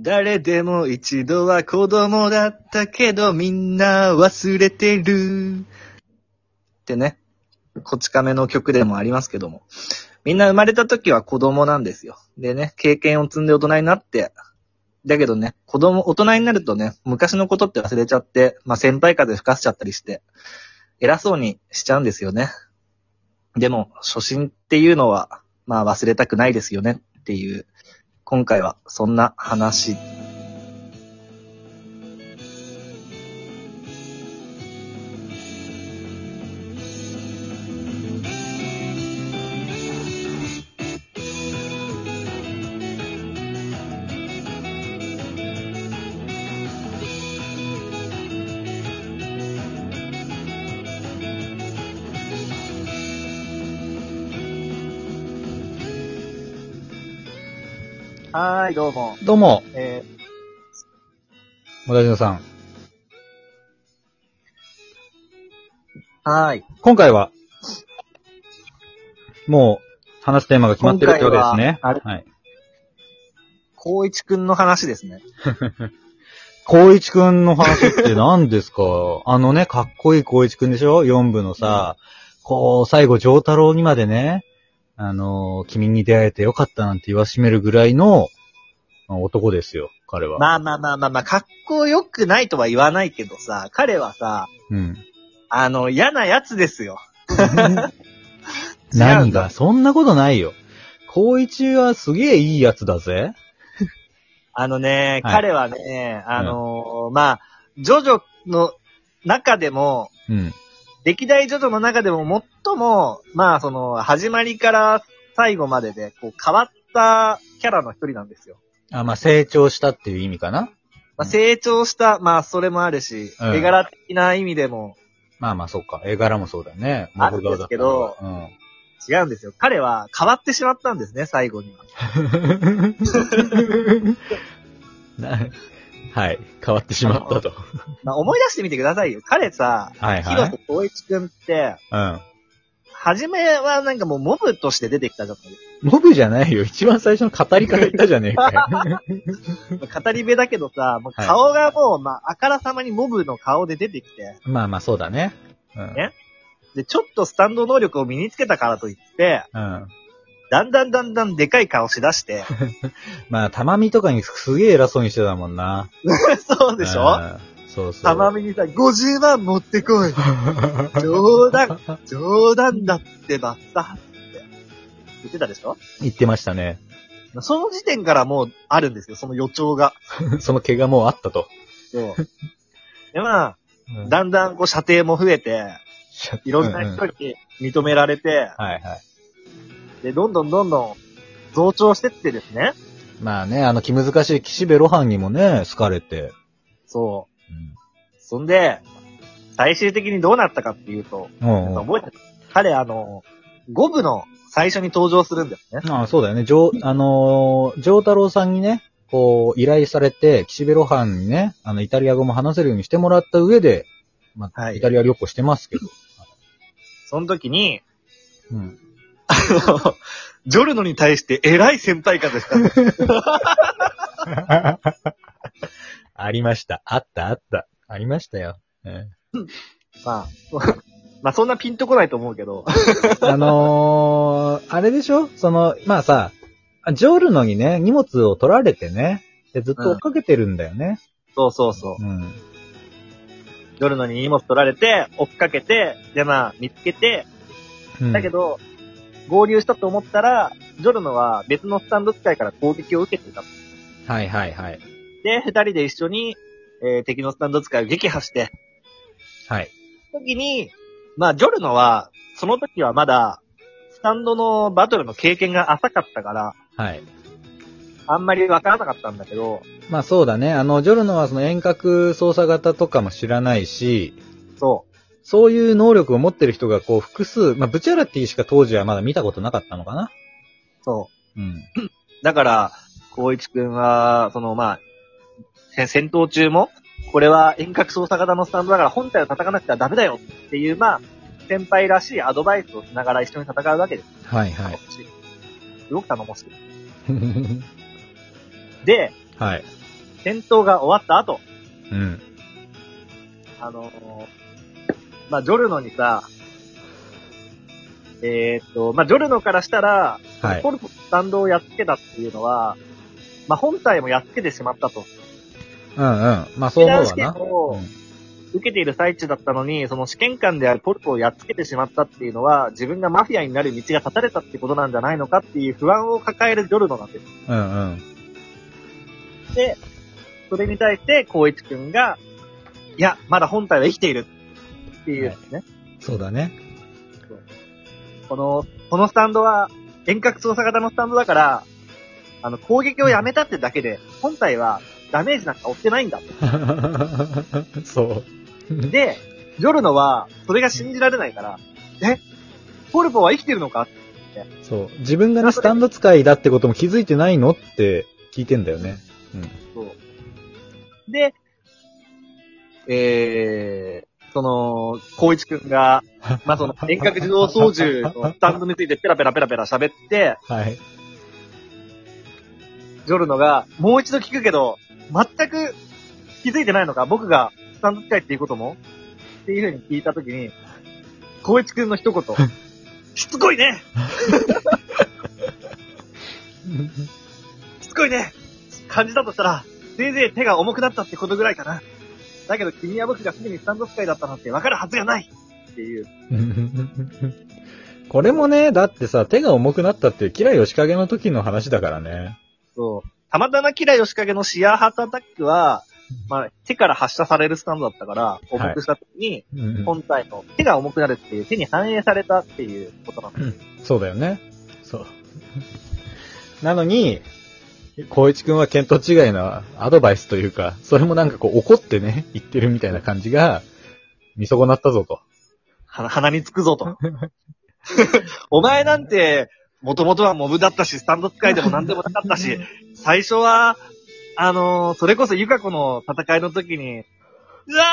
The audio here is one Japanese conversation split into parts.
誰でも一度は子供だったけどみんな忘れてる。ってね、こち亀の曲でもありますけども。みんな生まれた時は子供なんですよ。でね、経験を積んで大人になって、だけどね、子供、大人になるとね、昔のことって忘れちゃって、まあ先輩風吹かせちゃったりして、偉そうにしちゃうんですよね。でも、初心っていうのは、まあ忘れたくないですよねっていう、今回はそんな話。はーい、どうも。どうも、え小田島さん。ー、はーい。今回は、もう、話すテーマが決まってるってわけですね。今回ははい。光一くんの話ですね。光一くんの話って何ですか？あのね、かっこいい光一くんでしょ ?4 部のさ、こう、最後、上太郎にまでね、あのー君に出会えてよかったなんて言わしめるぐらいの、まあ男ですよ、彼は。まあまあまあまあまあ、かっこよくないとは言わないけどさ、彼はさ、うん。あの、嫌なやつですよ。何がそんなことないよ。光一はすげえいいやつだぜ。あのね、はい彼はね、あのーまあ、ジョジョの中でも、うん。歴代ジョジョの中でも最も、まあ、その、始まりから最後までで、こう、変わったキャラの一人なんですよ。あ、まあ、成長したっていう意味かな？まあ、成長した、まあ、それもあるし、うん絵柄的な意味でもまあまあ、そうか。絵柄もそうだね。あるんですけど違うんですよ。彼は変わってしまったんですね、最後には。たから。な はい。変わってしまったと。まあ、思い出してみてくださいよ。彼さ、はいはい広瀬光一くんって、うん。初めはなんかもうモブとして出てきたじゃないですモブじゃないよ。一番最初の語り方言ったじゃねえかよ。か。語り部だけどさ、もう顔がもう、まあ、あからさまにモブの顔で出てきて、まあまあ、そうだね。うん。ねで、ちょっとスタンド能力を身につけたからといって、うん。だんだんだんだんでかい顔しだして、まあ、たまみとかにすげえ偉そうにしてたもんな。そうでしょ？うんそうそう。たまみにさ、50万持ってこい。冗談、冗談だってばさ、って言ってたでしょ？言ってましたね。その時点からもうあるんですよ、その予兆が。その怪我もうあったと。そう。で、まあ、うんだんだんこう射程も増えて、いろんなうう人に認められて、はいはい。で、どんどんどんどん増長してってですね。まあね、あの気難しい岸辺露伴にもね、好かれて。そう。そんで、最終的にどうなったかっていうと、うん。う覚えてる彼あの、5部の最初に登場するんですね。ああそうだよね。ジョー、あのー、ジョー太郎さんにね、こう、依頼されて、岸辺露伴にね、あの、イタリア語も話せるようにしてもらった上で、まあ、はいイタリア旅行してますけど。その時に、うん。あのジョルノに対して偉い先輩風したんです。ありました。あった、あった。ありましたよ。えまあ、まあそんなピンとこないと思うけど、え あのー、あれでしょ？その、まあさ、ジョルノにね、荷物を取られてね、でずっと追っかけてるんだよね。そうそうそう。うん。ジョルノに荷物取られて、追っかけて、でまあ見つけて、うんだけど、合流したと思ったら、ジョルノは別のスタンド使いから攻撃を受けていた。はいはいはい。で、二人で一緒に、えー敵のスタンド使いを撃破して、はい。時に、まあ、ジョルノは、その時はまだ、スタンドのバトルの経験が浅かったから、はい。あんまりわからなかったんだけど、まあそうだね。あの、ジョルノはその遠隔操作型とかも知らないし、そそういう能力を持ってる人がこう複数、まあブチャラティしか当時はまだ見たことなかったのかな？う、そうん。う。だから、光一くんは、その、まあ、せ戦闘中も、これは遠隔操作型のスタンドだから本体を叩かなくてはダメだよっていう、まあ、先輩らしいアドバイスをしながら一緒に戦うわけです。はいはい。すごく頼もしい。で、はい。戦闘が終わった後、うん。あのーまあ、ジョルノにさ、えーっと、まあ、ジョルノからしたら、はいポ。ルポのスタンドをやっつけたっていうのは、まあ、本体もやっつけてしまったと。うんうん。まあそう思うわ試験な。を受けている最中だったのに、その試験官であるポルポをやっつけてしまったっていうのは、自分がマフィアになる道が断たれたってことなんじゃないのかっていう不安を抱えるジョルノなんです。うんうん。で、それに対して、光一くんが、いや、まだ本体は生きているっていうね。そうだね。この、このスタンドは遠隔操作型のスタンドだから、あの、攻撃をやめたってだけで、本体はダメージなんか負ってないんだと。そう。で、ジョルノは、それが信じられないから、えポルポは生きてるのか？そう。自分がね、スタンド使いだってことも気づいてないのって聞いてんだよね。うん。そう。で、えー、その、光一くんが、まあ、その、遠隔自動操縦のスタンドについてペラペラペラペラ喋って、はい。ジョルノが、もう一度聞くけど、全く気づいてないのか僕がスタンド使いっていうこともっていう風に聞いたときに、光一くんの一言、しつこいね しつこいね感じたとしたら、せいぜい手が重くなったってことぐらいかな。だけど君は僕がすでにスタンド使いだったなんて分かるはずがないっていう。これもね、だってさ、手が重くなったってキラヨシカゲの時の話だからね。そう。たまたまキラヨシカゲのシアーハートアタックは、まあ、手から発射されるスタンドだったから、重くした時に、うん本体の手が重くなるっていう、手に反映されたっていうことなんです。そうだよね。そう。なのに、光一くんは見当違いのアドバイスというか、それもなんかこう怒ってね、言ってるみたいな感じが、見損なったぞと。は鼻につくぞと。お前なんて、もともとはモブだったし、スタンド使いでも何でもなかったし、最初は、あのーそれこそユカコの戦いの時に、うわ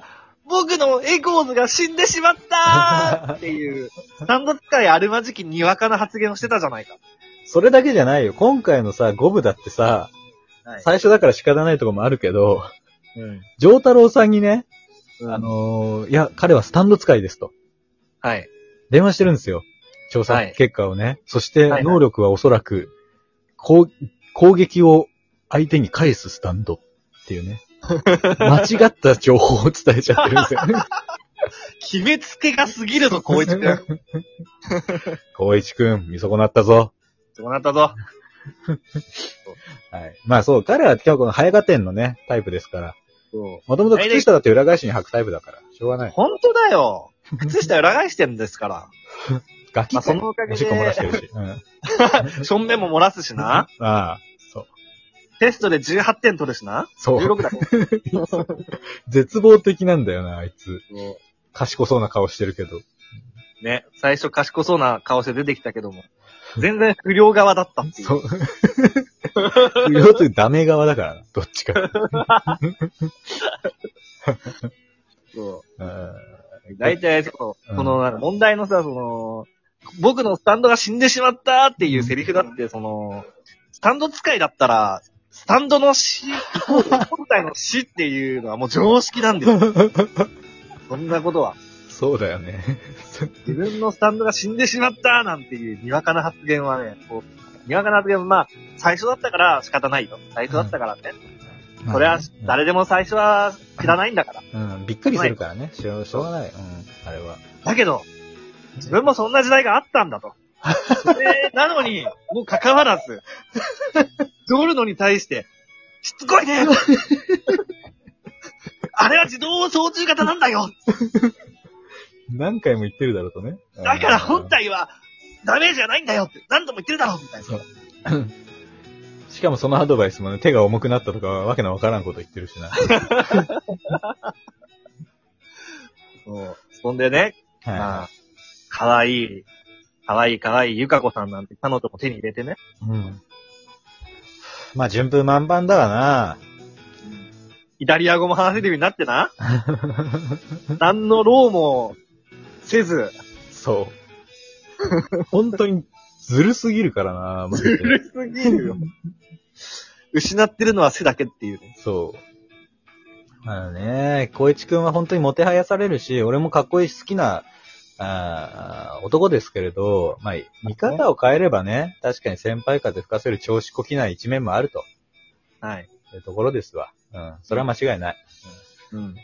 ー僕のエゴーズが死んでしまったー っていう、スタンド使いあるまじきにわかな発言をしてたじゃないか。それだけじゃないよ。今回のさ、ゴブだってさ、はい。最初だから仕方ないとこもあるけど、うん。ジョータロウさんにね、ああ、のーいや、彼はスタンド使いですと。はい。電話してるんですよ。調査はい結果をね。そしてはいはい、能力はおそらく、攻攻撃を相手に返すスタンドっていうね。間違った情報を伝えちゃってるんですよね。決めつけが過ぎるぞ、光一くん。光一くん、見損なったぞ。そうなったぞ。はい。まあそう、彼は今日この早合点のね、タイプですから。そう。もともと靴下だって裏返しに履くタイプだから。しょうがない。本当だよ。靴下裏返してるんですから。ガキまあ、そのおかげおしっこ漏らしてで、るし。うん。正面も漏らすしな。ああ、そう。テストで18点取るしな。そう。16だよ。絶望的なんだよな、あいつ。賢そうな顔してるけど。ね。最初賢そうな顔して出てきたけども。全然不良側だったっていう。そう。不良というダメ側だからな、どっちか。そううん大体、その、うんこの、なんか問題のさ、その、僕のスタンドが死んでしまったっていうセリフだって、その、スタンド使いだったら、スタンドの死、本体の死っていうのはもう常識なんですよ。そんなことは。そうだよね。自分のスタンドが死んでしまったなんていうにわかな発言はね、こうにわかな発言は、まあ、最初だったから仕方ないよ。最初だったからね。それは、誰でも最初は知らないんだから。うん、びっくりするからね。しょうしょうがない。うん、あれは。だけど、自分もそんな時代があったんだと。それなのに、もう関わらず、ジョルノに対して、しつこいねあれは自動操縦型なんだよ何回も言ってるだろうとね。だから本体は、ダメージがないんだよって何度も言ってるだろみたいな。しかもそのアドバイスもね、手が重くなったとかわけのわからんこと言ってるしな。そうそんでね、まはあ、かわいい、かわいいかわいいゆかこさんなんて彼女も手に入れてね。い。うん。まあ、順風満帆だわな。イタリア語も話せるようになってな。何の労もせず、そう。本当にずるすぎるからな、ずるすぎるよ。失ってるのは背だけっていうね。そう。まあね、光一くんは本当にもてはやされるし、俺もかっこいいし好きな、あー男ですけれど、まあ、見方を変えればね、確かに先輩風吹かせる調子こきない一面もあるとはい。いうところですわ。うん。それは間違いない。うん。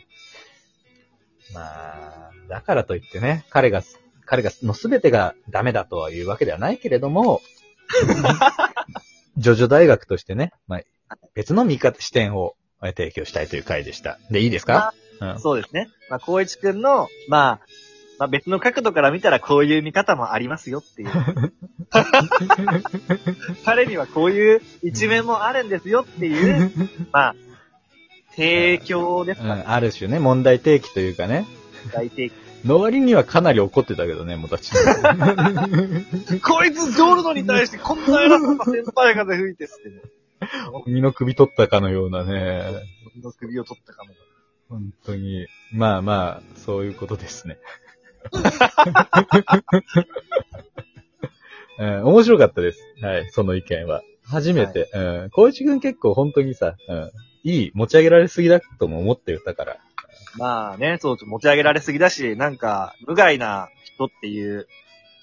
まあ、だからといってね、彼が、彼が、の全てがダメだとはいうわけではないけれども、ジョジョ大学としてね、まあ、別の見方、視点をえ提供したいという回でした。で、いいですか？うん。そうですね。まあ、光一くんの、まあ、まあ別の角度から見たらこういう見方もありますよっていう。彼にはこういう一面もあるんですよっていう、まあ、提供ですかね。うん、ある種ね、問題提起というかね。大提の割にはかなり怒ってたけどね、もたち。供。こいつジョルノに対してこんな偉そうな先輩風吹いてってね。鬼の首取ったかのようなね。俺の首を取ったかも。本当に。まあまあ、そういうことですね。うん、面白かったです。はい、その意見は。初めて。うん。小一くん結構本当にさ、うん。いい、持ち上げられすぎだとも思ってたから。まあね、そう、持ち上げられすぎだし、なんか、無害な人っていう、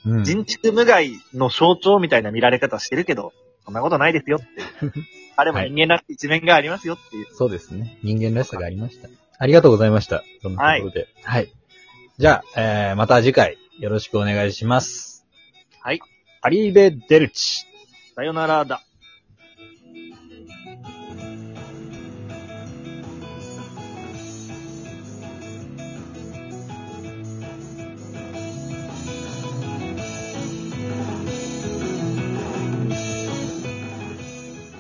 うん。人畜無害の象徴みたいな見られ方してるけど、そんなことないですよっていう。あれも人間らしい一面がありますよっていう。そうですね。人間らしさがありました。ありがとうございました。そのところで。はい。じゃあ、えー、また次回、よろしくお願いします。はい。アリーベ・デルチ。さよならだ。